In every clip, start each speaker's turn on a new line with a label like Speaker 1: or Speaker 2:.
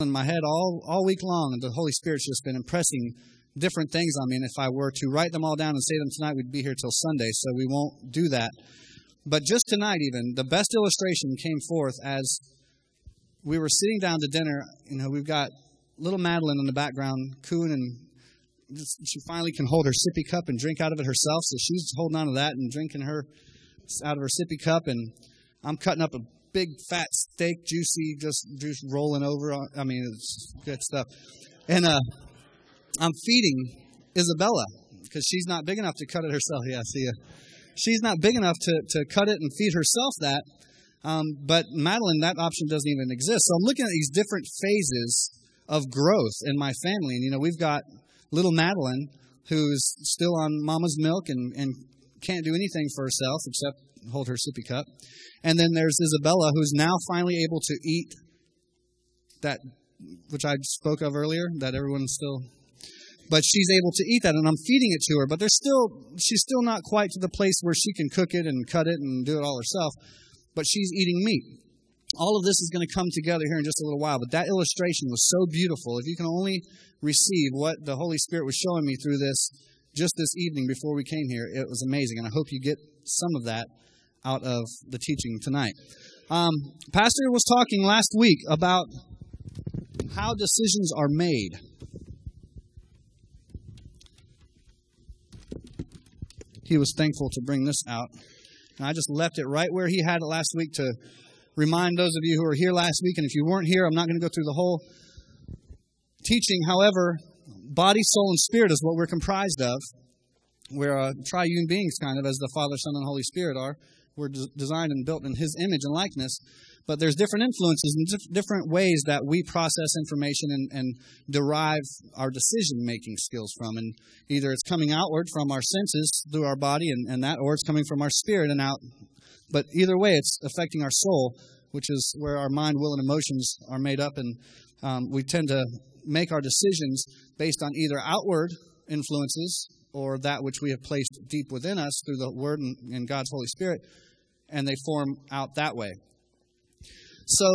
Speaker 1: in my head all, all week long, and the Holy Spirit's just been impressing different things on me. And if I were to write them all down and say them tonight, we'd be here till Sunday, so we won't do that. But just tonight, even, the best illustration came forth as we were sitting down to dinner. You know, we've got little Madeline in the background cooing, and she finally can hold her sippy cup and drink out of it herself. So she's holding on to that and drinking her out of her sippy cup. And I'm cutting up a big fat steak, juicy, just just rolling over. I mean, it's good stuff. And uh, I'm feeding Isabella because she's not big enough to cut it herself. Yeah, see ya. She's not big enough to, to cut it and feed herself that. Um, but Madeline, that option doesn't even exist. So I'm looking at these different phases of growth in my family. And, you know, we've got little Madeline who's still on mama's milk and, and can't do anything for herself except hold her sippy cup. And then there's Isabella, who's now finally able to eat that, which I spoke of earlier, that everyone's still. But she's able to eat that, and I'm feeding it to her. But there's still, she's still not quite to the place where she can cook it and cut it and do it all herself. But she's eating meat. All of this is going to come together here in just a little while. But that illustration was so beautiful. If you can only receive what the Holy Spirit was showing me through this just this evening before we came here, it was amazing. And I hope you get some of that out of the teaching tonight. Um, Pastor was talking last week about how decisions are made. He was thankful to bring this out. And I just left it right where he had it last week to remind those of you who were here last week. And if you weren't here, I'm not going to go through the whole teaching. However, body, soul, and spirit is what we're comprised of. We're uh, triune beings, kind of, as the Father, Son, and Holy Spirit are. We're designed and built in His image and likeness, but there's different influences and different ways that we process information and, and derive our decision making skills from. And either it's coming outward from our senses through our body and, and that, or it's coming from our spirit and out. But either way, it's affecting our soul, which is where our mind, will, and emotions are made up. And um, we tend to make our decisions based on either outward influences or that which we have placed deep within us through the Word and, and God's Holy Spirit, and they form out that way. So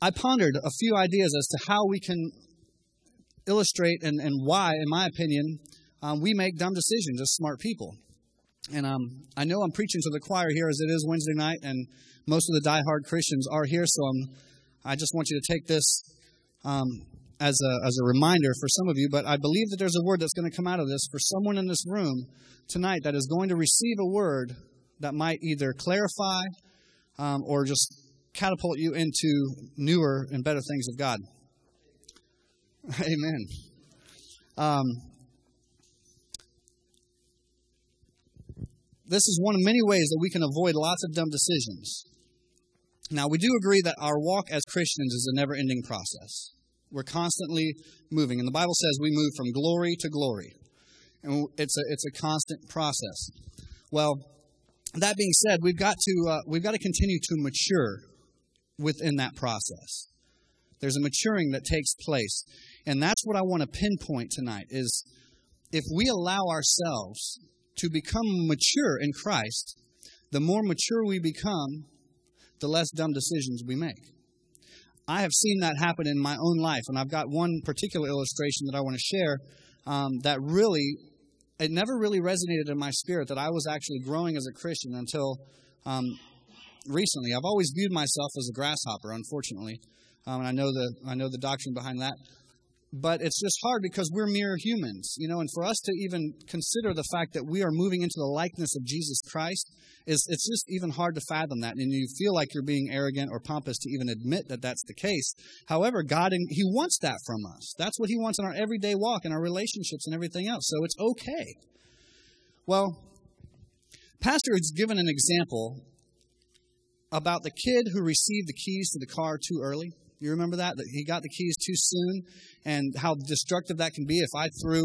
Speaker 1: I pondered a few ideas as to how we can illustrate and, and why, in my opinion, um, we make dumb decisions as smart people. And um, I know I'm preaching to the choir here as it is Wednesday night, and most of the die-hard Christians are here, so I'm, I just want you to take this um, as, a, as a reminder for some of you. But I believe that there's a word that's going to come out of this for someone in this room tonight that is going to receive a word that might either clarify um, or just catapult you into newer and better things of God. Amen. Um, this is one of many ways that we can avoid lots of dumb decisions. Now, we do agree that our walk as Christians is a never ending process. We're constantly moving. And the Bible says we move from glory to glory. And it's a, it's a constant process. Well, that being said, we've got to uh, we've got to continue to mature within that process. There's a maturing that takes place, and that's what I want to pinpoint tonight. Is if we allow ourselves to become mature in Christ, the more mature we become, the less dumb decisions we make. I have seen that happen in my own life, and I've got one particular illustration that I want to share um, that really it never really resonated in my spirit that I was actually growing as a Christian until um, recently. I've always viewed myself as a grasshopper, unfortunately, um, and I know the I know the doctrine behind that. But it's just hard because we're mere humans, you know, and for us to even consider the fact that we are moving into the likeness of Jesus Christ is it's just even hard to fathom that, and you feel like you're being arrogant or pompous to even admit that that's the case. However, God He wants that from us. That's what He wants in our everyday walk and our relationships and everything else. So it's okay. Well, Pastor has given an example about the kid who received the keys to the car too early. You remember that? That he got the keys too soon and how destructive that can be if I threw,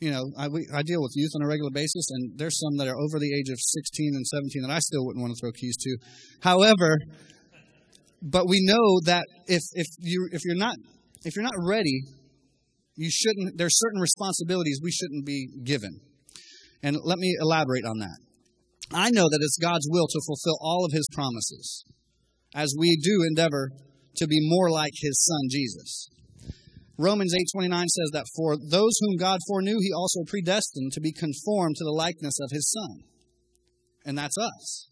Speaker 1: you know, I, we, I deal with youth on a regular basis, and there's some that are over the age of 16 and 17 that I still wouldn't want to throw keys to. However, but we know that if, if, you, if, you're not, if you're not ready, you shouldn't, there's certain responsibilities we shouldn't be given. And let me elaborate on that. I know that it's God's will to fulfill all of his promises as we do endeavor to be more like his son Jesus. Romans 8:29 says that for those whom God foreknew he also predestined to be conformed to the likeness of his son. And that's us.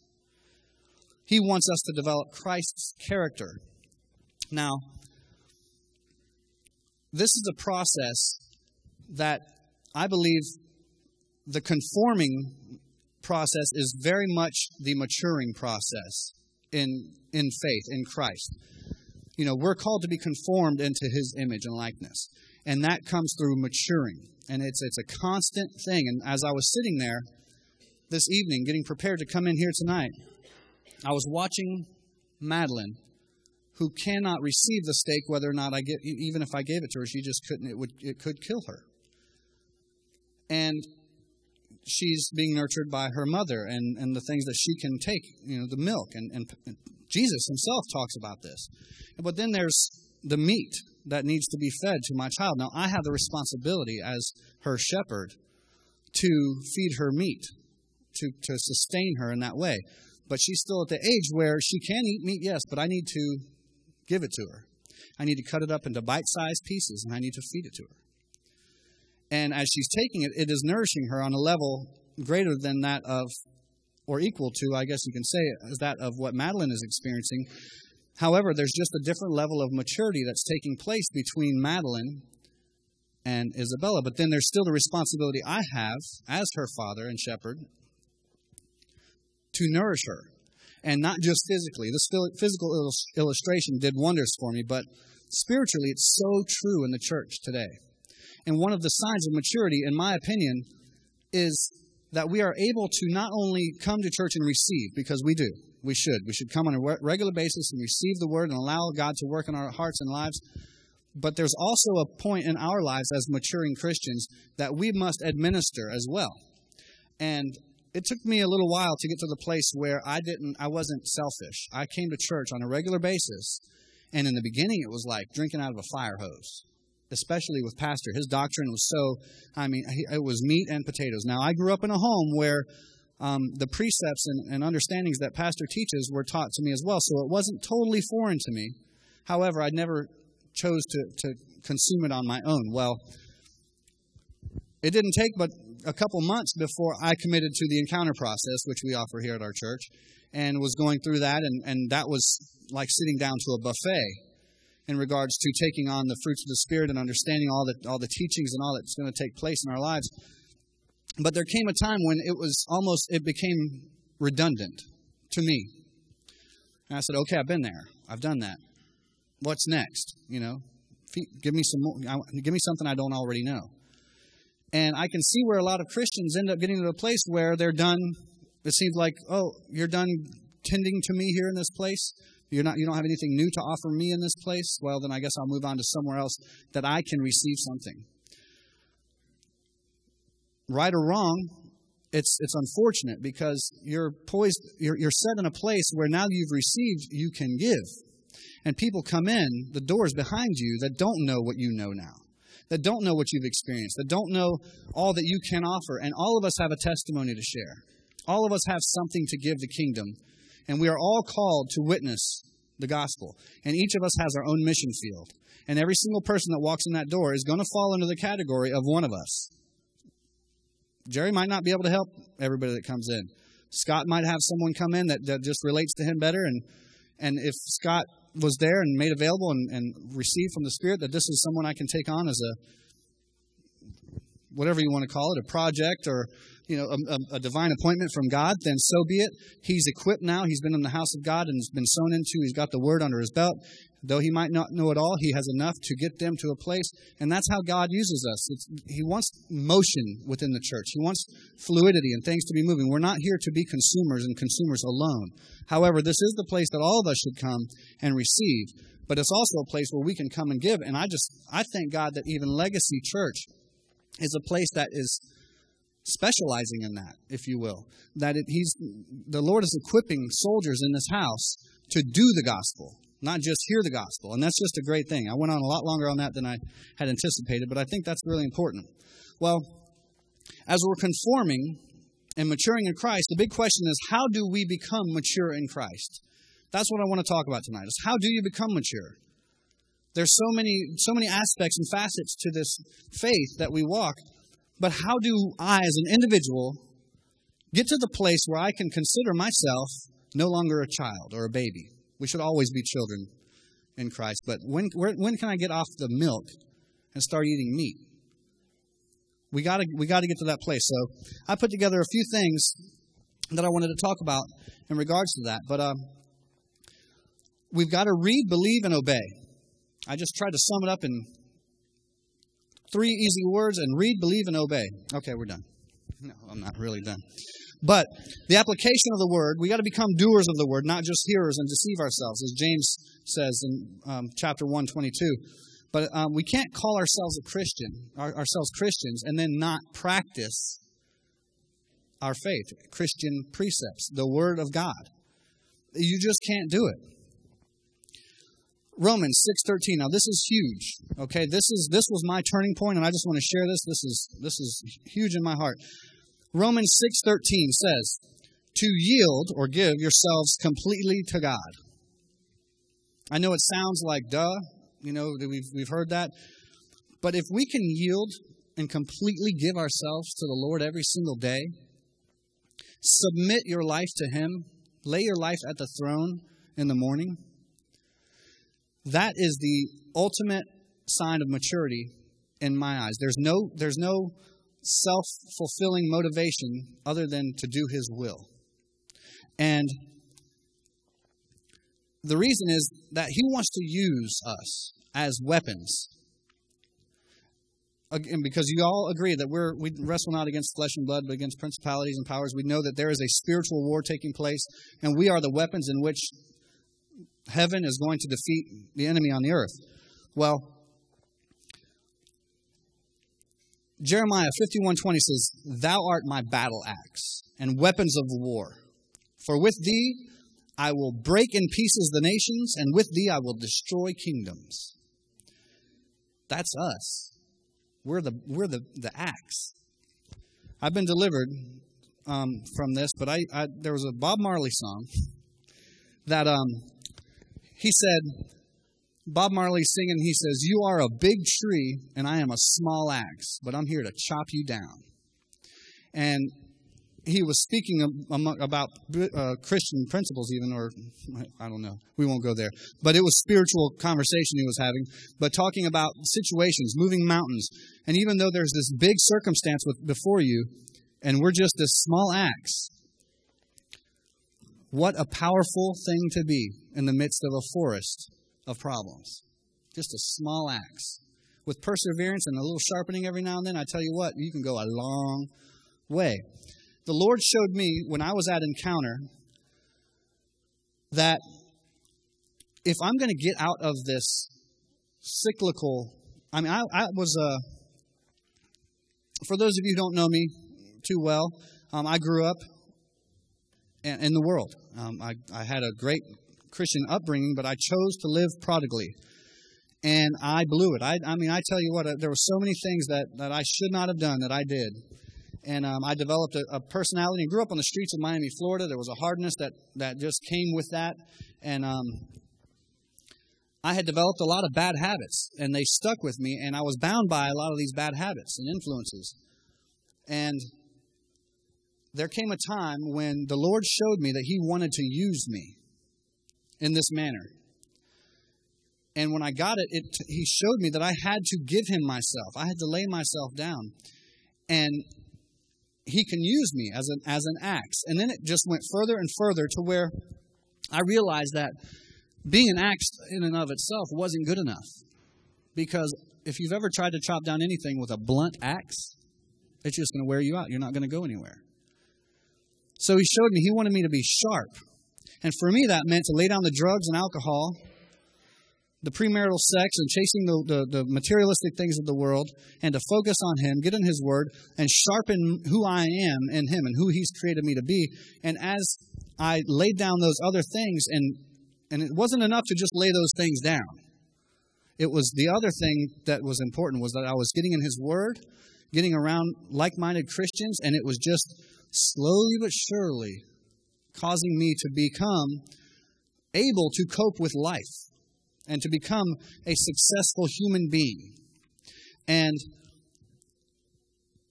Speaker 1: He wants us to develop Christ's character. Now, this is a process that I believe the conforming process is very much the maturing process in, in faith, in Christ. You know, we're called to be conformed into his image and likeness. And that comes through maturing. And it's, it's a constant thing. And as I was sitting there this evening, getting prepared to come in here tonight, I was watching Madeline, who cannot receive the steak whether or not I get, even if I gave it to her, she just couldn't, it, would, it could kill her. And she's being nurtured by her mother and, and the things that she can take, you know, the milk. And, and, and Jesus himself talks about this. But then there's the meat that needs to be fed to my child. Now, I have the responsibility as her shepherd to feed her meat, to, to sustain her in that way. But she's still at the age where she can eat meat, yes, but I need to give it to her. I need to cut it up into bite sized pieces and I need to feed it to her. And as she's taking it, it is nourishing her on a level greater than that of, or equal to, I guess you can say, as that of what Madeline is experiencing. However, there's just a different level of maturity that's taking place between Madeline and Isabella. But then there's still the responsibility I have as her father and shepherd to nourish her. And not just physically. This physical illustration did wonders for me, but spiritually, it's so true in the church today. And one of the signs of maturity, in my opinion, is that we are able to not only come to church and receive, because we do, we should. We should come on a regular basis and receive the word and allow God to work in our hearts and lives. But there's also a point in our lives as maturing Christians that we must administer as well. And it took me a little while to get to the place where I didn't I wasn't selfish. I came to church on a regular basis, and in the beginning it was like drinking out of a fire hose especially with Pastor. His doctrine was so, I mean, it was meat and potatoes. Now, I grew up in a home where um, the precepts and, and, understandings that Pastor teaches were taught to me as well, so it wasn't totally foreign to me. However, I never chose to, to consume it on my own. Well, it didn't take but a couple months before I committed to the encounter process, which we offer here at our church, and was going through that, and, and that was like sitting down to a buffet in regards to taking on the fruits of the Spirit and understanding all the, all the teachings and all that's going to take place in our lives. But there came a time when it was almost, it became redundant to me. And I said, okay, I've been there. I've done that. What's next? You know, give me some more, give me something I don't already know. And I can see where a lot of Christians end up getting to a place where they're done. It seems like, oh, you're done tending to me here in this place. You're not, you don't have anything new to offer me in this place? Well, then I guess I'll move on to somewhere else that I can receive something. Right or wrong, it's, it's unfortunate because you're poised, you're, you're set in a place where now you've received, you can give. And people come in, the doors behind you, that don't know what you know now, that don't know what you've experienced, that don't know all that you can offer. And all of us have a testimony to share. All of us have something to give the kingdom and we are all called to witness the gospel. And each of us has our own mission field. And every single person that walks in that door is going to fall under the category of one of us. Jerry might not be able to help everybody that comes in. Scott might have someone come in that, that just relates to him better. And, and if Scott was there and made available and, and received from the Spirit that this is someone I can take on as a, whatever you want to call it, a project or you know, a, a, divine appointment from God, then so be it. He's equipped now. He's been in the house of God and has been sown into. He's got the word under his belt. Though he might not know it all, he has enough to get them to a place. And that's how God uses us. It's, he wants motion within the church. He wants fluidity and things to be moving. We're not here to be consumers and consumers alone. However, this is the place that all of us should come and receive. But it's also a place where we can come and give. And I just, I thank God that even Legacy Church is a place that is specializing in that, if you will. That it, he's the Lord is equipping soldiers in this house to do the gospel, not just hear the gospel. And that's just a great thing. I went on a lot longer on that than I had anticipated, but I think that's really important. Well, as we're conforming and maturing in Christ, the big question is how do we become mature in Christ? That's what I want to talk about tonight. Is how do you become mature? There's so many, so many aspects and facets to this faith that we walk. But how do I, as an individual, get to the place where I can consider myself no longer a child or a baby? We should always be children in Christ. But when, where, when can I get off the milk and start eating meat? We got to we got to get to that place. So I put together a few things that I wanted to talk about in regards to that. But um, we've got to read, believe, and obey. I just tried to sum it up in three easy words and read, believe, and obey. Okay, we're done. No, I'm not really done. But the application of the word, we got to become doers of the word, not just hearers and deceive ourselves, as James says in um, chapter 122. But um, we can't call ourselves a Christian, our, ourselves Christians, and then not practice our faith, Christian precepts, the Word of God. You just can't do it. Romans 6:13. Now this is huge. Okay, this is this was my turning point and I just want to share this. This is this is huge in my heart. Romans 6:13 says, "To yield or give yourselves completely to God." I know it sounds like duh, you know, we've we've heard that. But if we can yield and completely give ourselves to the Lord every single day, submit your life to him, lay your life at the throne in the morning, that is the ultimate sign of maturity in my eyes. There's no there's no self-fulfilling motivation other than to do his will. And the reason is that he wants to use us as weapons. Again, because you all agree that we're, we wrestle not against flesh and blood, but against principalities and powers. We know that there is a spiritual war taking place, and we are the weapons in which heaven is going to defeat the enemy on the earth. Well, Jeremiah 51:20 says, "Thou art my battle axe and weapons of war. For with thee I will break in pieces the nations, and with thee I will destroy kingdoms." That's us. We're the we're the the axe. I've been delivered um, from this, but I, I, there was a Bob Marley song that um, he said, Bob Marley singing, he says, You are a big tree and I am a small axe, but I'm here to chop you down. And he was speaking about uh, Christian principles, even, or I don't know. We won't go there. But it was spiritual conversation he was having, but talking about situations, moving mountains. And even though there's this big circumstance before you, and we're just this small axe, what a powerful thing to be in the midst of a forest of problems. Just a small axe. With perseverance and a little sharpening every now and then, I tell you what, you can go a long way. The Lord showed me when I was at Encounter that if I'm going to get out of this cyclical, I mean, I, I was a, uh, for those of you who don't know me too well, um, I grew up in, the world. Um, I, I had a great Christian upbringing, but I chose to live prodigally. And I blew it. I, I mean, I tell you what, uh, there were so many things that, that I should not have done that I did. And um, I developed a, a, personality and grew up on the streets of Miami, Florida. There was a hardness that, that just came with that. And um, I had developed a lot of bad habits, and they stuck with me, and I was bound by a lot of these bad habits and influences. And there came a time when the Lord showed me that He wanted to use me in this manner. And when I got it, it, he showed me that I had to give him myself. I had to lay myself down. And he can use me as an, as an axe. And then it just went further and further to where I realized that being an axe in and of itself wasn't good enough. Because if you've ever tried to chop down anything with a blunt axe, it's just going to wear you out. You're not going to go anywhere. So he showed me, he wanted me to be sharp. And for me, that meant to lay down the drugs and alcohol, the premarital sex, and chasing the, the, the, materialistic things of the world, and to focus on Him, get in His Word, and sharpen who I am in Him and who He's created me to be. And as I laid down those other things, and, and it wasn't enough to just lay those things down. It was the other thing that was important was that I was getting in His Word, getting around like minded Christians, and it was just slowly but surely causing me to become able to cope with life and to become a successful human being. And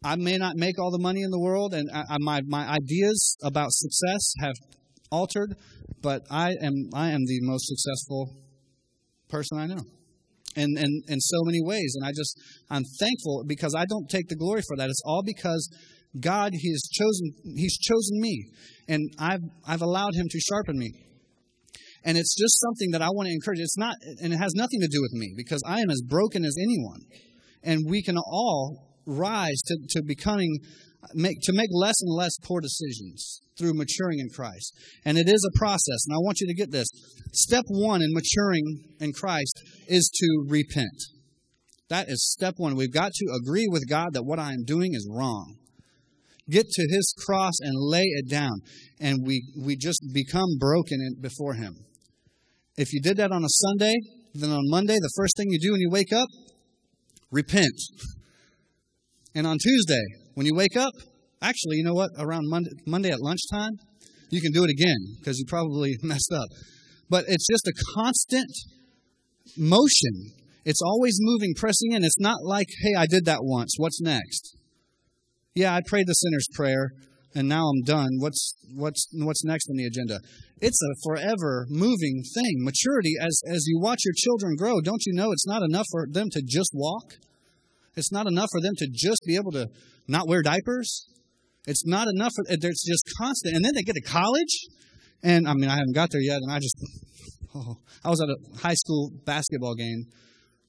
Speaker 1: I may not make all the money in the world, and I, I, my, my ideas about success have altered, but I am, I am the most successful person I know. In, in, in so many ways. And I just, I'm thankful because I don't take the glory for that. It's all because God, He has chosen, He's chosen me. And I've, I've allowed Him to sharpen me. And it's just something that I want to encourage. It's not, and it has nothing to do with me because I am as broken as anyone. And we can all rise to, to becoming, make, to make less and less poor decisions through maturing in Christ. And it is a process. And I want you to get this. Step one in maturing in Christ is to repent. That is step one. We've got to agree with God that what I am doing is wrong. Get to his cross and lay it down. And we, we just become broken before him. If you did that on a Sunday, then on Monday, the first thing you do when you wake up, repent. And on Tuesday, when you wake up, actually, you know what? Around Monday, Monday at lunchtime, you can do it again because you probably messed up. But it's just a constant motion. It's always moving, pressing in. It's not like, hey, I did that once. What's next? Yeah, I prayed the sinner's prayer and now I'm done. What's what's what's next on the agenda? It's a forever moving thing. Maturity as as you watch your children grow, don't you know it's not enough for them to just walk? It's not enough for them to just be able to not wear diapers. It's not enough for it's just constant. And then they get to college, and I mean I haven't got there yet, and I just oh, I was at a high school basketball game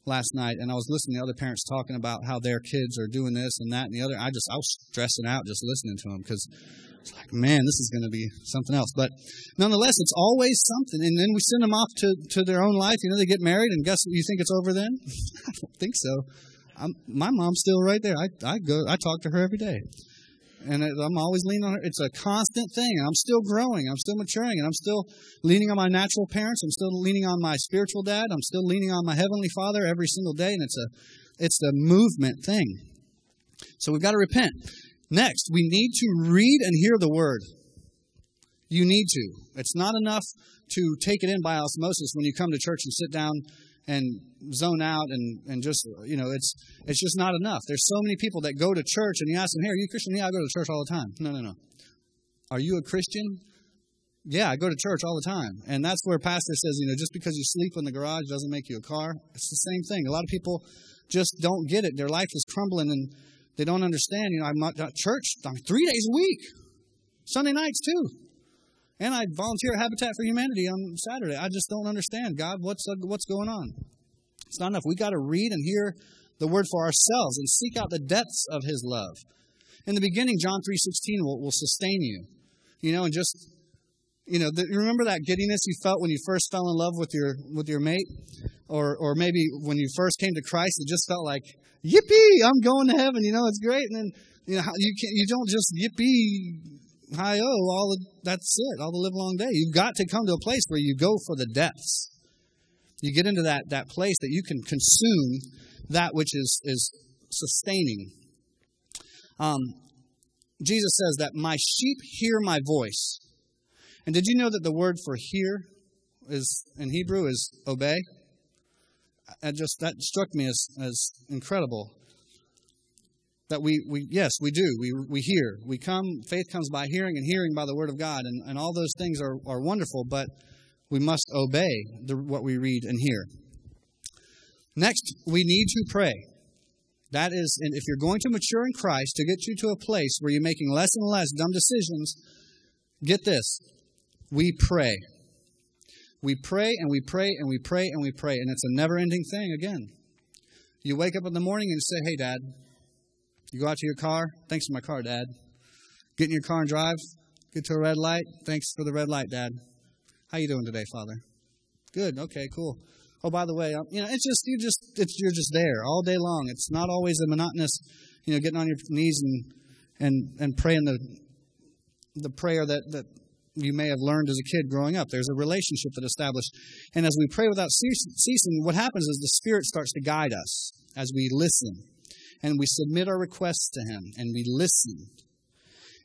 Speaker 1: last night, and I was listening to other parents talking about how their kids are doing this and that and the other. I just I was stressing out just listening to them because it's like, man, this is going to be something else. But nonetheless, it's always something. And then we send them off to, to their own life. You know, they get married, and guess what? You think it's over then? I don't think so. I'm, my mom's still right there. I, I go, I talk to her every day and I'm always leaning on her. It's a constant thing. I'm still growing. I'm still maturing, and I'm still leaning on my natural parents. I'm still leaning on my spiritual dad. I'm still leaning on my heavenly Father every single day, and it's a it's a movement thing. So we've got to repent. Next, we need to read and hear the word. You need to. It's not enough to take it in by osmosis when you come to church and sit down and zone out and, and just you know it's it's just not enough. There's so many people that go to church and you ask them hey are you a christian? Yeah i go to church all the time. No no no. Are you a christian? Yeah i go to church all the time. And that's where pastor says you know just because you sleep in the garage doesn't make you a car. It's the same thing. A lot of people just don't get it. Their life is crumbling and they don't understand you know i'm not at church I'm three days a week. Sunday nights too and I volunteer at Habitat for Humanity on Saturday. I just don't understand, God, what's, uh, what's going on? It's not enough. we got to read and hear the word for ourselves and seek out the depths of his love. In the beginning, John 3.16 will, will sustain you. You know, and just, you know, the, remember that giddiness you felt when you first fell in love with your, with your mate? Or, or maybe when you first came to Christ, it just felt like, yippee, I'm going to heaven, you know, it's great. And then, you know, you, can't, you don't just yippee hi oh, all the, that's it, all the live long day. You've got to come to a place where you go for the depths. You get into that, that place that you can consume that which is, is sustaining. Um, Jesus says that my sheep hear my voice. And did you know that the word for hear is in Hebrew is obey? I just that struck me as, as incredible that we, we yes we do. We, we hear. We come faith comes by hearing and hearing by the word of god and, and all those things are, are wonderful but we must obey the, what we read and hear. Next we need to pray. That is and if you're going to mature in christ to get you to a place where you're making less and less dumb decisions get this. We pray. We pray and we pray and we pray and we pray and it's a never ending thing again. You wake up in the morning and say hey dad you go out to your car. Thanks for my car, Dad. Get in your car and drive. Get to a red light. Thanks for the red light, Dad. How you doing today, Father? Good. Okay. Cool. Oh, by the way, um, you know, it's just you just it's, you're just there all day long. It's not always a monotonous, you know, getting on your knees and and and praying the the prayer that that you may have learned as a kid growing up. There's a relationship that established, and as we pray without ceasing, what happens is the Spirit starts to guide us as we listen and we submit our requests to Him and we listen.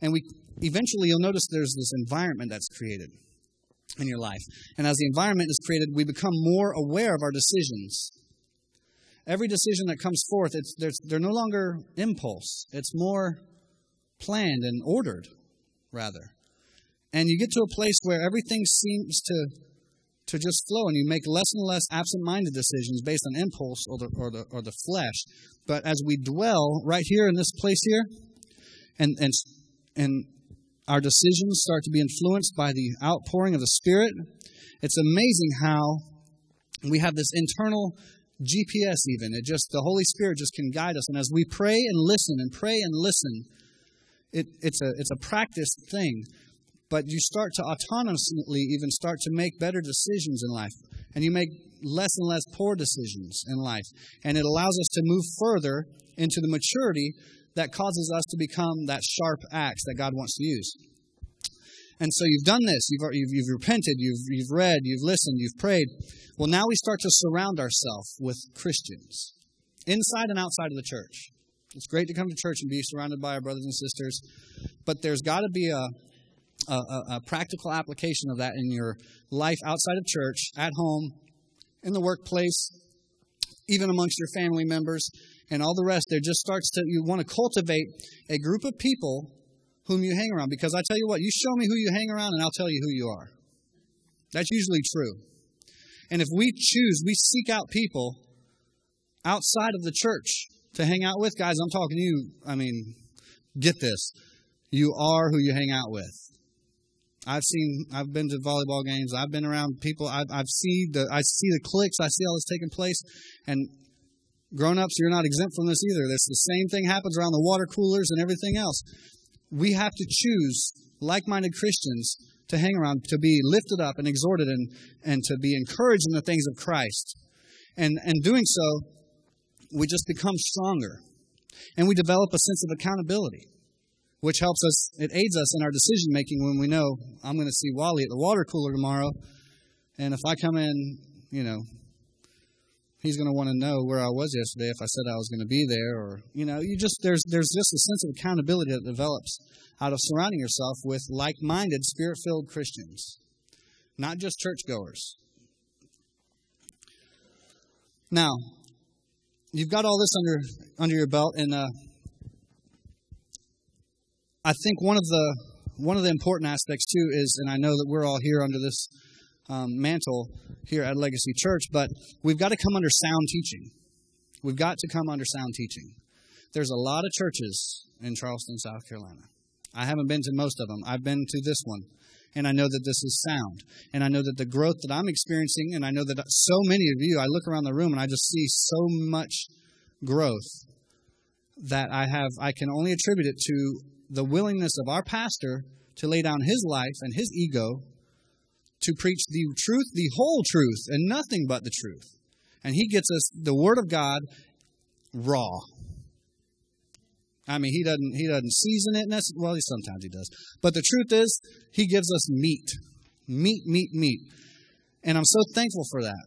Speaker 1: And we eventually you'll notice there's this environment that's created. in your life. And as the environment is created, we become more aware of our decisions. Every decision that comes forth, it's, they're no longer impulse. It's more planned and ordered, rather. And you get to a place where everything seems to, to just flow, and you make less and less absent minded decisions based on impulse or the, or, the, or the flesh. But as we dwell right here in this place here, and, and, and our decisions start to be influenced by the outpouring of the Spirit, it's amazing how we have this internal GPS, even. It just, the Holy Spirit just can guide us. And as we pray and listen and pray and listen, it, it's, a, it's a practiced thing. But you start to autonomously even start to make better decisions in life. And you make less and less poor decisions in life. And it allows us to move further into the maturity that causes us to become that sharp axe that God wants to use. And so you've done this, you've, you've, you've repented, you've, you've read, you've listened, you've prayed. Well, now we start to surround ourselves with Christians, inside and outside of the church. It's great to come to church and be surrounded by our brothers and sisters, but there's got to be a, a, a, practical application of that in your life outside of church, at home, in the workplace, even amongst your family members and all the rest, there just starts to, you want to cultivate a group of people whom you hang around. Because I tell you what, you show me who you hang around, and I'll tell you who you are. That's usually true. And if we choose, we seek out people outside of the church to hang out with, guys, I'm talking to you. I mean, get this. You are who you hang out with. I've seen, I've been to volleyball games. I've been around people. I've, I've seen the, I see the cliques. I see all this taking place. And Grown ups, you're not exempt from this either. This the same thing happens around the water coolers and everything else. We have to choose like minded Christians to hang around, to be lifted up and exhorted and, and to be encouraged in the things of Christ. And, and doing so, we just become stronger. And we develop a sense of accountability, which helps us, it aids us in our decision making when we know I'm going to see Wally at the water cooler tomorrow. And if I come in, you know, he's going to want to know where I was yesterday if I said I was going to be there or you know you just there's there's just a sense of accountability that develops out of surrounding yourself with like-minded spirit-filled Christians not just churchgoers now you've got all this under under your belt and uh, I think one of the one of the important aspects too is and I know that we're all here under this um, mantle here at Legacy Church, but we've got to come under sound teaching. We've got to come under sound teaching. There's a lot of churches in Charleston, South Carolina. I haven't been to most of them. I've been to this one, and I know that this is sound. And I know that the growth that I'm experiencing, and I know that so many of you, I look around the room and I just see so much growth that I have, I can only attribute it to the willingness of our pastor to lay down his life and his ego to preach the truth, the whole truth, and nothing but the truth. And he gets us the Word of God raw. I mean, he doesn't he doesn't season it. Well, sometimes he does, but the truth is, he gives us meat, meat, meat, meat, and I'm so thankful for that.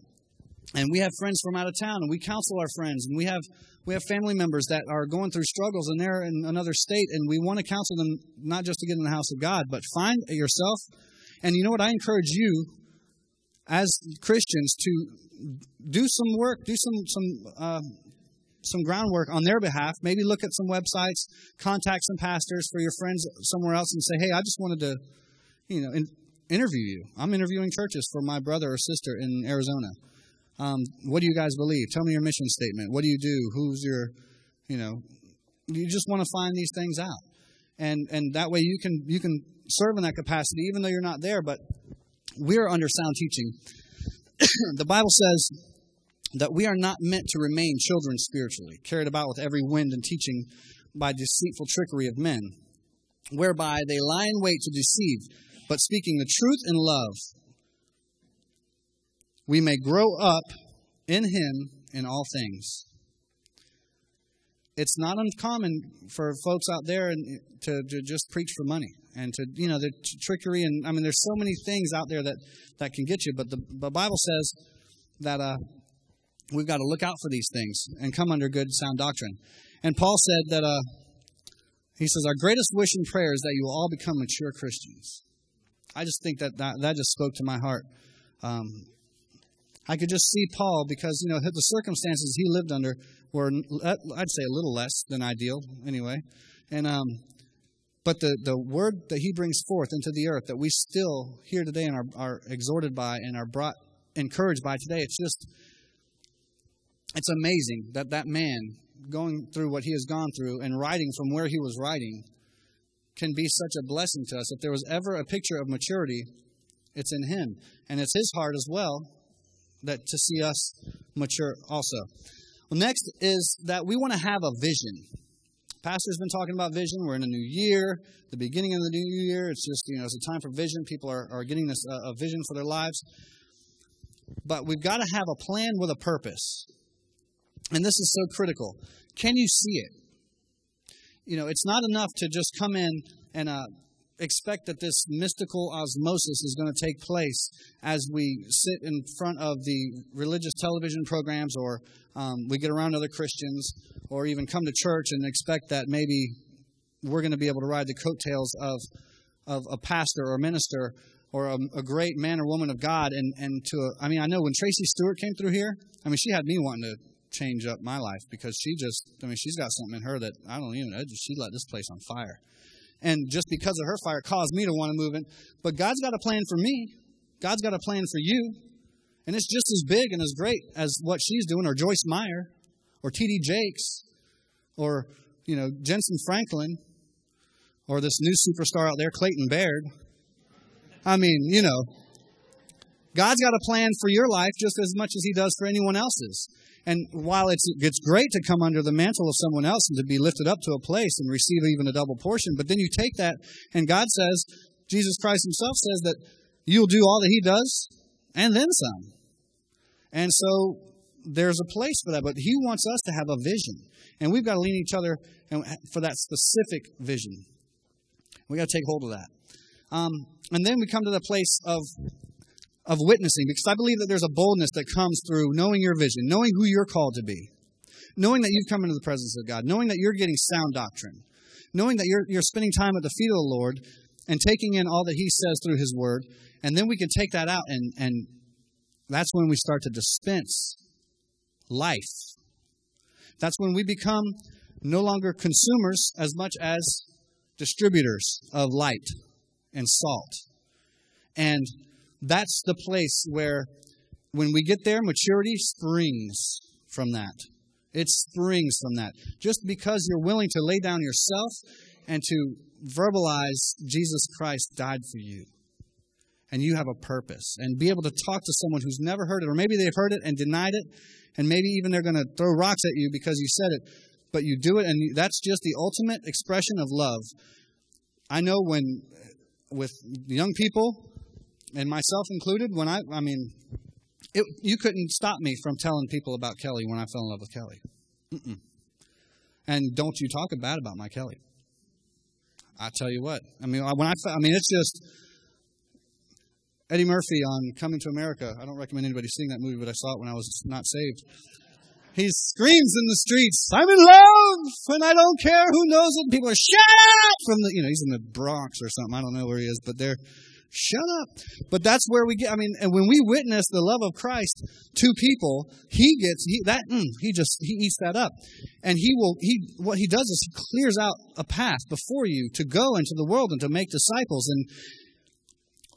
Speaker 1: And we have friends from out of town, and we counsel our friends, and we have we have family members that are going through struggles, and they're in another state, and we want to counsel them not just to get in the house of God, but find yourself and you know what? I encourage you as Christians to do some work, do some some uh, some groundwork on their behalf. Maybe look at some websites, contact some pastors for your friends somewhere else, and say, "Hey, I just wanted to, you know, in, interview you. I'm interviewing churches for my brother or sister in Arizona. Um, what do you guys believe? Tell me your mission statement. What do you do? Who's your, you know, you just want to find these things out, and and that way you can you can serve in that capacity, even though you're not there, but we're under sound teaching. the Bible says that we are not meant to remain children spiritually, carried about with every wind and teaching by deceitful trickery of men, whereby they lie in wait to deceive, but speaking the truth in love, we may grow up in Him in all things. It's not uncommon for folks out there to, to just preach for money and to you know the trickery and I mean there's so many things out there that that can get you. But the, the Bible says that uh, we've got to look out for these things and come under good sound doctrine. And Paul said that uh, he says our greatest wish and prayer is that you will all become mature Christians. I just think that that, that just spoke to my heart. Um, I could just see Paul because, you know, the circumstances he lived under were, I'd say, a little less than ideal anyway. And, um, but the, the word that he brings forth into the earth that we still hear today and are, are exhorted by and are brought, encouraged by today, it's just, it's amazing that that man going through what he has gone through and writing from where he was writing can be such a blessing to us. If there was ever a picture of maturity, it's in him. And it's his heart as well that to see us mature also. Well, next is that we want to have a vision. Pastor's been talking about vision. We're in a new year, the beginning of the new year. It's just, you know, it's a time for vision. People are, are getting this uh, a vision for their lives. But we've got to have a plan with a purpose. And this is so critical. Can you see it? You know, it's not enough to just come in and uh, expect that this mystical osmosis is going to take place as we sit in front of the religious television programs or um, we get around other Christians or even come to church and expect that maybe we're going to be able to ride the coattails of, of a pastor or a minister or a, a great man or woman of God. And, and to, a, I mean, I know when Tracy Stewart came through here, I mean, she had me wanting to change up my life because she just, I mean, she's got something in her that I don't even know. She let this place on fire and just because of her fire caused me to want to move in. But God's got a plan for me. God's got a plan for you. And it's just as big and as great as what she's doing, or Joyce Meyer, or T.D. Jakes, or, you know, Jentezen Franklin, or this new superstar out there, Clayton Baird. I mean, you know, God's got a plan for your life just as much as He does for anyone else's. And while it's, it's great to come under the mantle of someone else and to be lifted up to a place and receive even a double portion, but then you take that and God says, Jesus Christ Himself says that you'll do all that He does and then some. And so there's a place for that, but He wants us to have a vision. And we've got to lean each other for that specific vision. we got to take hold of that. Um, and then we come to the place of of witnessing because I believe that there's a boldness that comes through knowing your vision, knowing who you're called to be, knowing that you've come into the presence of God, knowing that you're getting sound doctrine, knowing that you're, you're spending time at the feet of the Lord and taking in all that He says through His Word. And then we can take that out, and, and that's when we start to dispense life. That's when we become no longer consumers as much as distributors of light and salt. And that's the place where, when we get there, maturity springs from that. It springs from that. Just because you're willing to lay down yourself and to verbalize Jesus Christ died for you. And you have a purpose. And be able to talk to someone who's never heard it, or maybe they've heard it and denied it, and maybe even they're going to throw rocks at you because you said it. But you do it, and that's just the ultimate expression of love. I know when, with young people, and myself included, when I, I mean, it, you couldn't stop me from telling people about Kelly when I fell in love with Kelly. Mm-mm. And don't you talk bad about my Kelly. I tell you what. I mean, when I, I mean, it's just Eddie Murphy on Coming to America. I don't recommend anybody seeing that movie, but I saw it when I was not saved. He screams in the streets, "I'm in love, and I don't care who knows it." People are shut up from the, you know, he's in the Bronx or something. I don't know where he is, but they're shut up. But that's where we get, I mean, and when we witness the love of Christ to people, he gets, he, that, mm, he just, he eats that up. And he will, he, what he does is he clears out a path before you to go into the world and to make disciples. And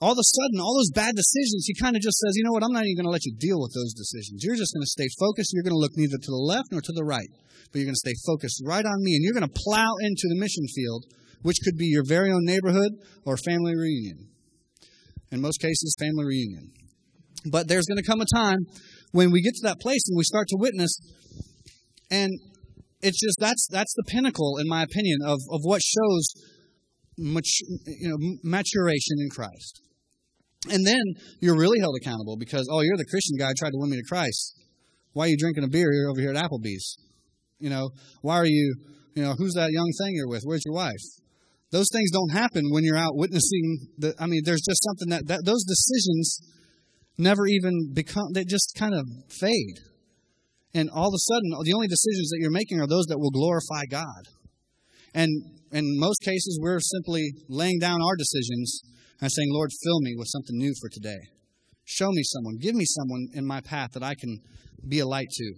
Speaker 1: all of a sudden, all those bad decisions, he kind of just says, you know what, I'm not even going to let you deal with those decisions. You're just going to stay focused. You're going to look neither to the left nor to the right, but you're going to stay focused right on me. And you're going to plow into the mission field, which could be your very own neighborhood or family reunion in most cases, family reunion. But there's going to come a time when we get to that place and we start to witness, and it's just that's that's the pinnacle, in my opinion, of, of what shows much you know, maturation in Christ. And then you're really held accountable because, oh, you're the Christian guy tried to win me to Christ. Why are you drinking a beer over here at Applebee's? You know, why are you, you know, who's that young thing you're with? Where's your wife? Those things don't happen when you're out witnessing. The, I mean, there's just something that, that those decisions never even become, they just kind of fade. And all of a sudden, the only decisions that you're making are those that will glorify God. And in most cases, we're simply laying down our decisions And saying, Lord, fill me with something new for today. Show me someone. Give me someone in my path that I can be a light to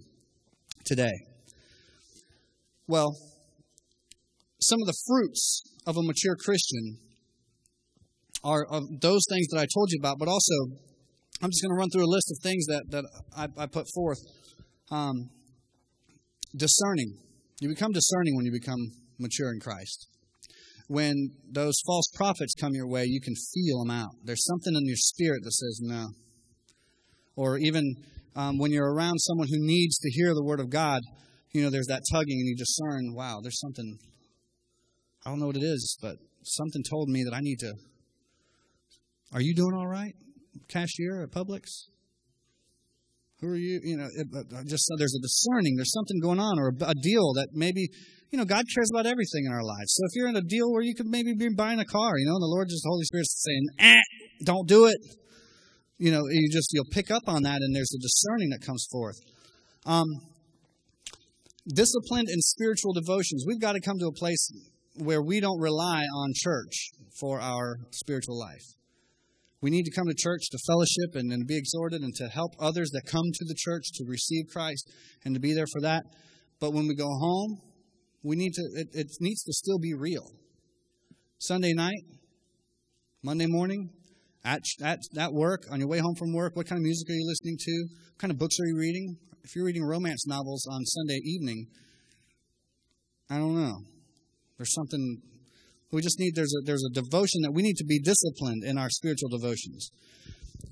Speaker 1: today. Well, some of the fruits of a mature Christian are of those things that I told you about, but also I'm just going to run through a list of things that, that I, I put forth. Um, discerning. You become discerning when you become mature in Christ. When those false prophets come your way, you can feel them out. There's something in your spirit that says no. Or even um, when you're around someone who needs to hear the word of God, you know, there's that tugging and you discern, wow, there's something, I don't know what it is, but something told me that I need to. Are you doing all right, cashier at Publix? Who are you? You know, it, just there's a discerning, there's something going on, or a, a deal that maybe, you know, God cares about everything in our lives. So if you're in a deal where you could maybe be buying a car, you know, and the Lord just, the Holy Spirit's saying, eh, don't do it. You know, you just, you'll pick up on that, and there's a discerning that comes forth. Um, disciplined in spiritual devotions. We've got to come to a place where we don't rely on church for our spiritual life. We need to come to church to fellowship and, and be exhorted and to help others that come to the church to receive Christ and to be there for that. But when we go home, we need to it, it needs to still be real. Sunday night, Monday morning, at, at, at work, on your way home from work, what kind of music are you listening to? What kind of books are you reading? If you're reading romance novels on Sunday evening, I don't know. There's something we just need there's a there's a devotion that we need to be disciplined in our spiritual devotions.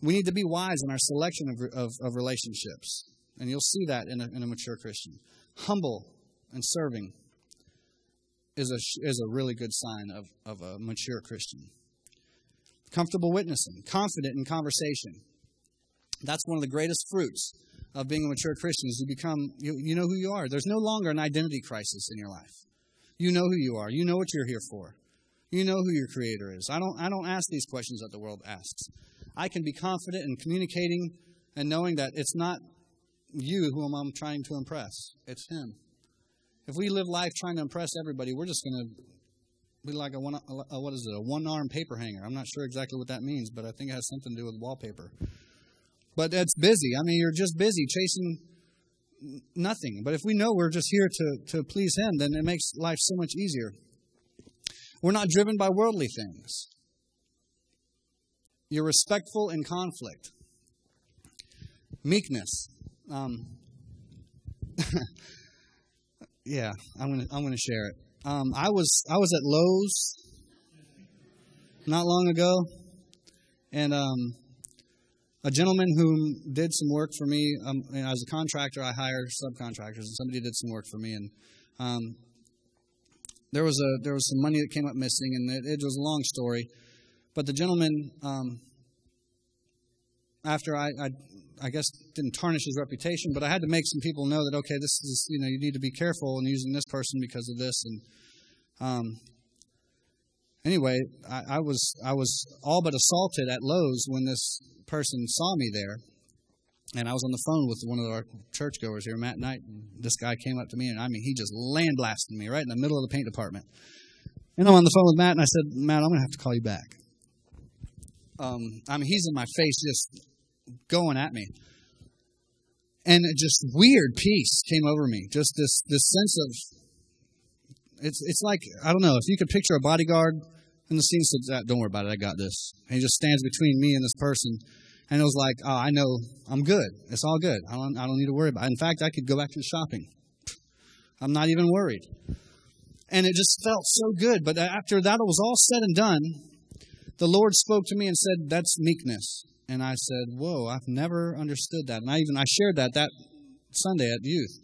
Speaker 1: We need to be wise in our selection of, of, of relationships. And you'll see that in a, in a mature Christian. Humble and serving is a, is a really good sign of, of a mature Christian. Comfortable witnessing, confident in conversation. That's one of the greatest fruits of being a mature Christian is you become, you, you know who you are. There's no longer an identity crisis in your life. You know who you are. You know what you're here for. You know who your creator is. I don't, I don't ask these questions that the world asks. I can be confident in communicating and knowing that it's not you whom I'm trying to impress, it's Him. If we live life trying to impress everybody, we're just going to be like a one, a, what is it, a one arm paper hanger. I'm not sure exactly what that means, but I think it has something to do with wallpaper. But it's busy. I mean, you're just busy chasing nothing. But if we know we're just here to, to please Him, then it makes life so much easier. We're not driven by worldly things. You're respectful in conflict. Meekness. Um, yeah, I'm gonna I'm gonna share it. Um, I was I was at Lowe's not long ago, and um, a gentleman who did some work for me. Um, as a contractor, I hire subcontractors, and somebody did some work for me, and um, there was a there was some money that came up missing, and it, it was a long story. But the gentleman, um, after I, I, I guess didn't tarnish his reputation, but I had to make some people know that okay, this is you know you need to be careful in using this person because of this. And um, anyway, I, I was I was all but assaulted at Lowe's when this person saw me there, and I was on the phone with one of our churchgoers here, Matt Knight. And this guy came up to me, and I mean, he just land blasted me right in the middle of the paint department. And I'm on the phone with Matt, and I said, Matt, I'm going to have to call you back. Um, I mean, he's in my face, just going at me. And just weird peace came over me. Just this this sense of it's it's like I don't know if you could picture a bodyguard in the scene says, "Don't worry about it, I got this." And he just stands between me and this person and it was like, oh, I know I'm good. It's all good. I don't, I don't need to worry about it. In fact, I could go back to the shopping. I'm not even worried. And it just felt so good. But after that it was all said and done, the Lord spoke to me and said, That's meekness. And I said, Whoa, I've never understood that. And I even I shared that that Sunday at youth.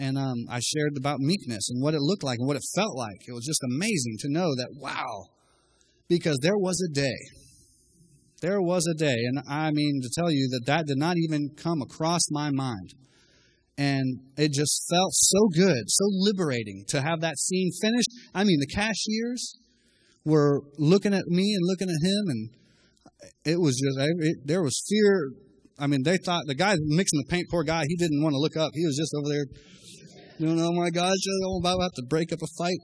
Speaker 1: And um, I shared about meekness and what it looked like and what it felt like. It was just amazing to know that, wow, because there was a day there was a day, and I mean to tell you that that did not even come across my mind. And it just felt so good, so liberating to have that scene finished. I mean, the cashiers were looking at me and looking at him, and it was just, it, there was fear. I mean, they thought the guy mixing the paint, poor guy, he didn't want to look up. He was just over there, you know, oh my gosh, I'm about to break up a fight.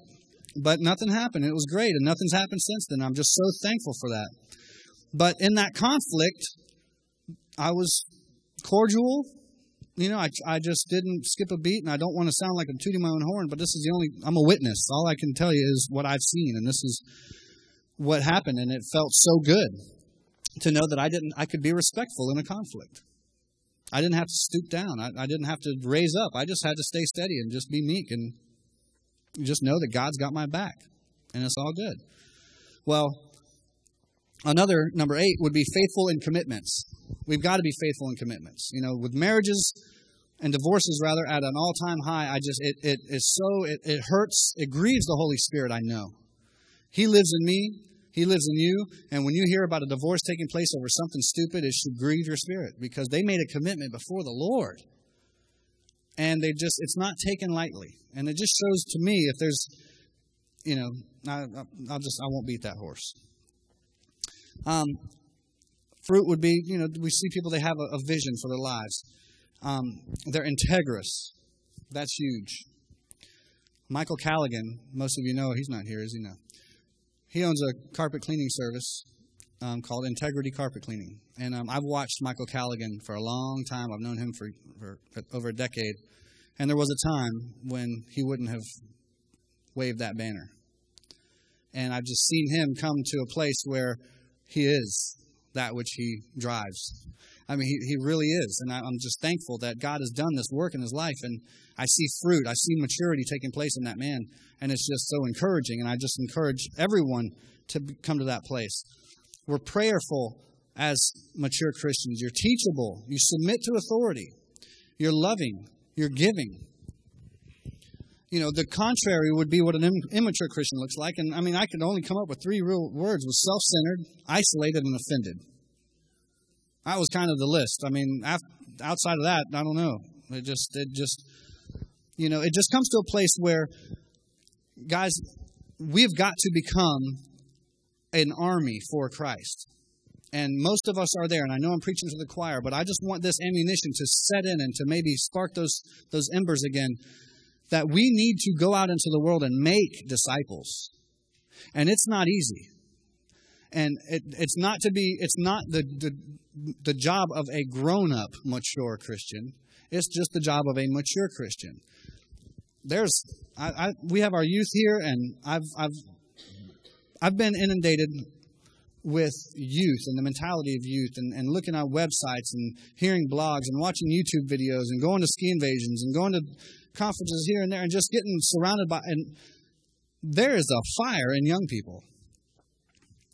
Speaker 1: But nothing happened. It was great, and nothing's happened since then. I'm just so thankful for that. But in that conflict, I was cordial. You know, I, I just didn't skip a beat, and I don't want to sound like I'm tooting my own horn, but this is the only, I'm a witness. All I can tell you is what I've seen, and this is what happened, and it felt so good to know that I didn't, I could be respectful in a conflict. I didn't have to stoop down. I, I didn't have to raise up. I just had to stay steady and just be meek and just know that God's got my back, and it's all good. Well, another number eight would be faithful in commitments. We've got to be faithful in commitments. You know, with marriages and divorces rather at an all-time high, I just it it is so it, it hurts. It grieves the Holy Spirit. I know. He lives in me. He lives in you. And when you hear about a divorce taking place over something stupid, it should grieve your spirit because they made a commitment before the Lord. And they just, it's not taken lightly. And it just shows to me if there's, you know, I, will just, I won't beat that horse. Um, fruit would be, you know, we see people, they have a, a vision for their lives. Um, they're integrous. That's huge. Michael Callaghan, most of you know, he's not here, is he? No. He owns a carpet cleaning service um, called Integrity Carpet Cleaning. And um, I've watched Michael Callaghan for a long time. I've known him for, for, for over a decade. And there was a time when he wouldn't have waved that banner. And I've just seen him come to a place where he is that which he drives. I mean, he, he really is. And I, I'm just thankful that God has done this work in his life. And I see fruit. I see maturity taking place in that man. And it's just so encouraging. And I just encourage everyone to come to that place. We're prayerful as mature Christians. You're teachable. You submit to authority. You're loving. You're giving. You know, the contrary would be what an immature Christian looks like. And I mean, I could only come up with three real words was self centered, isolated, and offended. That was kind of the list. I mean, outside of that, I don't know. It just, it just, you know, it just comes to a place where, guys, we've got to become an army for Christ. And most of us are there, and I know I'm preaching to the choir, but I just want this ammunition to set in and to maybe spark those, those embers again that we need to go out into the world and make disciples. And it's not easy. And it, it's not to be, it's not the, the, the job of a grown up, mature Christian. It's just the job of a mature Christian. There's, I, I, we have our youth here, and I've, I've, I've been inundated with youth and the mentality of youth and, and looking at websites and hearing blogs and watching YouTube videos and going to ski invasions and going to conferences here and there and just getting surrounded by and there is a fire in young people.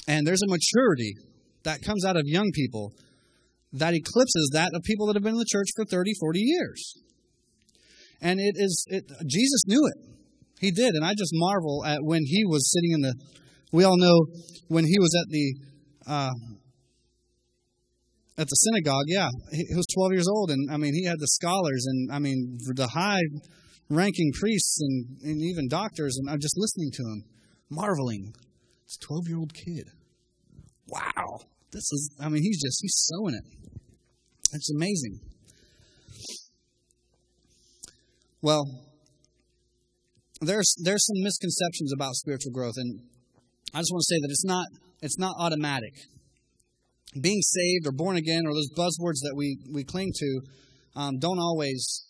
Speaker 1: And there's a maturity that comes out of young people that eclipses that of people that have been in the church for 30, 40 years. And it is it Jesus knew it. He did, and I just marvel at when he was sitting in the we all know when he was at the uh, at the synagogue, yeah, he was 12 years old, and I mean, he had the scholars, and I mean, the high-ranking priests and, and even doctors, and I'm just listening to him, marveling. This 12-year-old kid, wow, this is. I mean, he's just he's sowing it. It's amazing. Well, there's there's some misconceptions about spiritual growth, and I just want to say that it's not it's not automatic. Being saved or born again or those buzzwords that we, we cling to um, don't always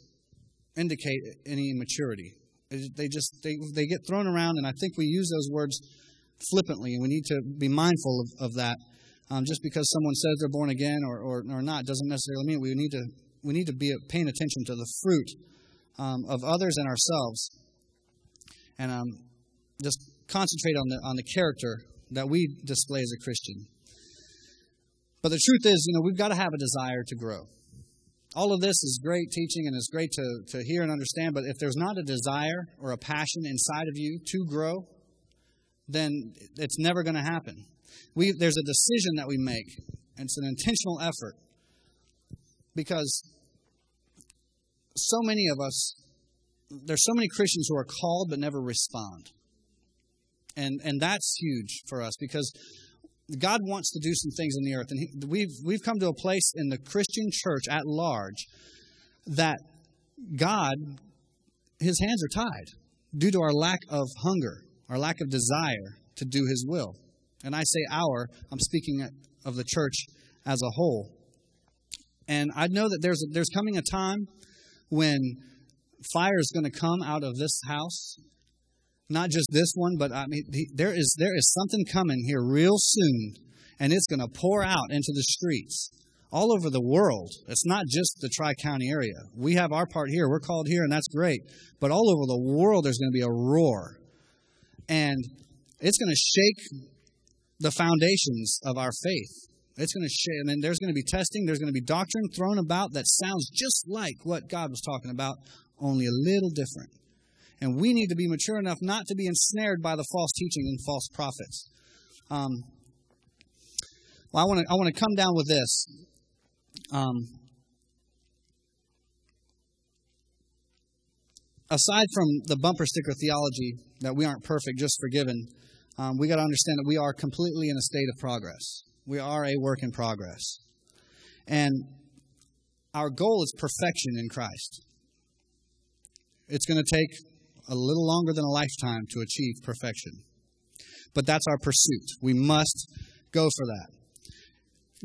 Speaker 1: indicate any immaturity. They just they, they get thrown around, and I think we use those words flippantly, and we need to be mindful of, of that. Um, just because someone says they're born again or, or, or not doesn't necessarily mean we need to we need to be paying attention to the fruit um, of others and ourselves, and um, just concentrate on the on the character that we display as a Christian. But the truth is, you know, we've got to have a desire to grow. All of this is great teaching and it's great to, to hear and understand, but if there's not a desire or a passion inside of you to grow, then it's never going to happen. We, there's a decision that we make, and it's an intentional effort. Because so many of us, there's so many Christians who are called but never respond. And, and that's huge for us because God wants to do some things in the earth. And he, we've, we've come to a place in the Christian church at large that God, his hands are tied due to our lack of hunger, our lack of desire to do his will. And I say our, I'm speaking of the church as a whole. And I know that there's, there's coming a time when fire is going to come out of this house. Not just this one, but I mean, there is, there is something coming here real soon, and it's going to pour out into the streets all over the world. It's not just the Tri County area. We have our part here. We're called here, and that's great. But all over the world, there's going to be a roar. And it's going to shake the foundations of our faith. It's going to shake, and then there's going to be testing. There's going to be doctrine thrown about that sounds just like what God was talking about, only a little different. And we need to be mature enough not to be ensnared by the false teaching and false prophets. Um, well, I want to I want to come down with this. Um, aside from the bumper sticker theology that we aren't perfect, just forgiven, um, we got to understand that we are completely in a state of progress. We are a work in progress. And our goal is perfection in Christ. It's going to take a little longer than a lifetime to achieve perfection. But that's our pursuit. We must go for that.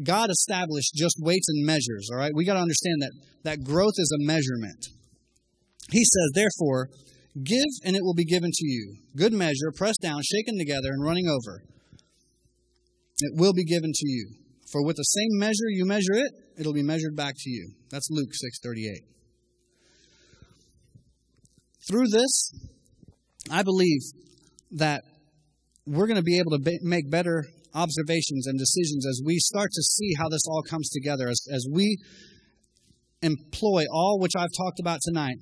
Speaker 1: God established just weights and measures, all right? We got to understand that that growth is a measurement. He says, therefore, give and it will be given to you. Good measure, pressed down, shaken together, and running over. It will be given to you. For with the same measure you measure it, it'll be measured back to you. That's Luke 6:38. Through this, I believe that we're going to be able to be- make better observations and decisions as we start to see how this all comes together, as, as we employ all which I've talked about tonight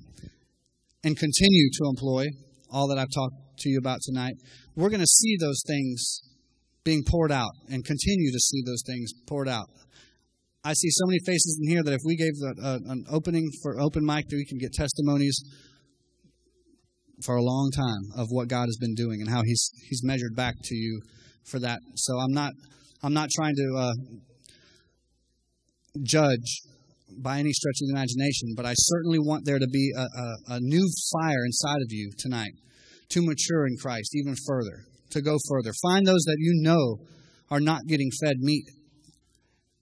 Speaker 1: and continue to employ all that I've talked to you about tonight, we're going to see those things being poured out and continue to see those things poured out. I see so many faces in here that if we gave an opening for open mic, that we can get testimonies for a long time of what God has been doing and how He's He's measured back to you for that. So I'm not I'm not trying to uh, judge by any stretch of the imagination, but I certainly want there to be a, a, a new fire inside of you tonight to mature in Christ even further, to go further. Find those that you know are not getting fed meat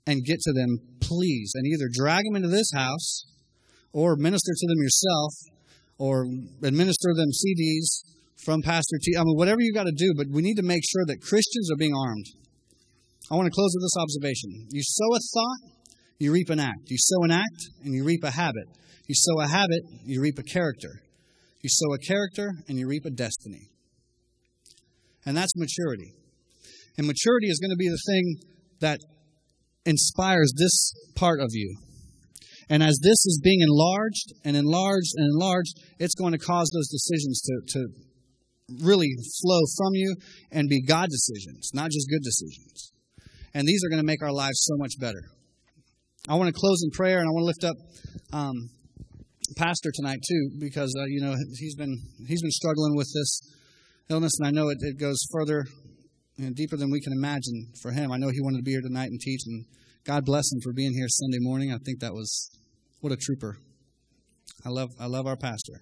Speaker 1: and get to them, please, and either drag them into this house or minister to them yourself or administer them CDs from Pastor T. I mean, whatever you got to do, but we need to make sure that Christians are being armed. I want to close with this observation. You sow a thought, you reap an act. You sow an act, and you reap a habit. You sow a habit, you reap a character. You sow a character, and you reap a destiny. And that's maturity. And maturity is going to be the thing that inspires this part of you. And as this is being enlarged and enlarged and enlarged, it's going to cause those decisions to, to really flow from you and be God decisions, not just good decisions. And these are going to make our lives so much better. I want to close in prayer, and I want to lift up um, Pastor tonight too, because uh, you know he's been he's been struggling with this illness, and I know it, it goes further and deeper than we can imagine for him. I know he wanted to be here tonight and teach, and God bless him for being here Sunday morning. I think that was what a trooper. I love I love our pastor.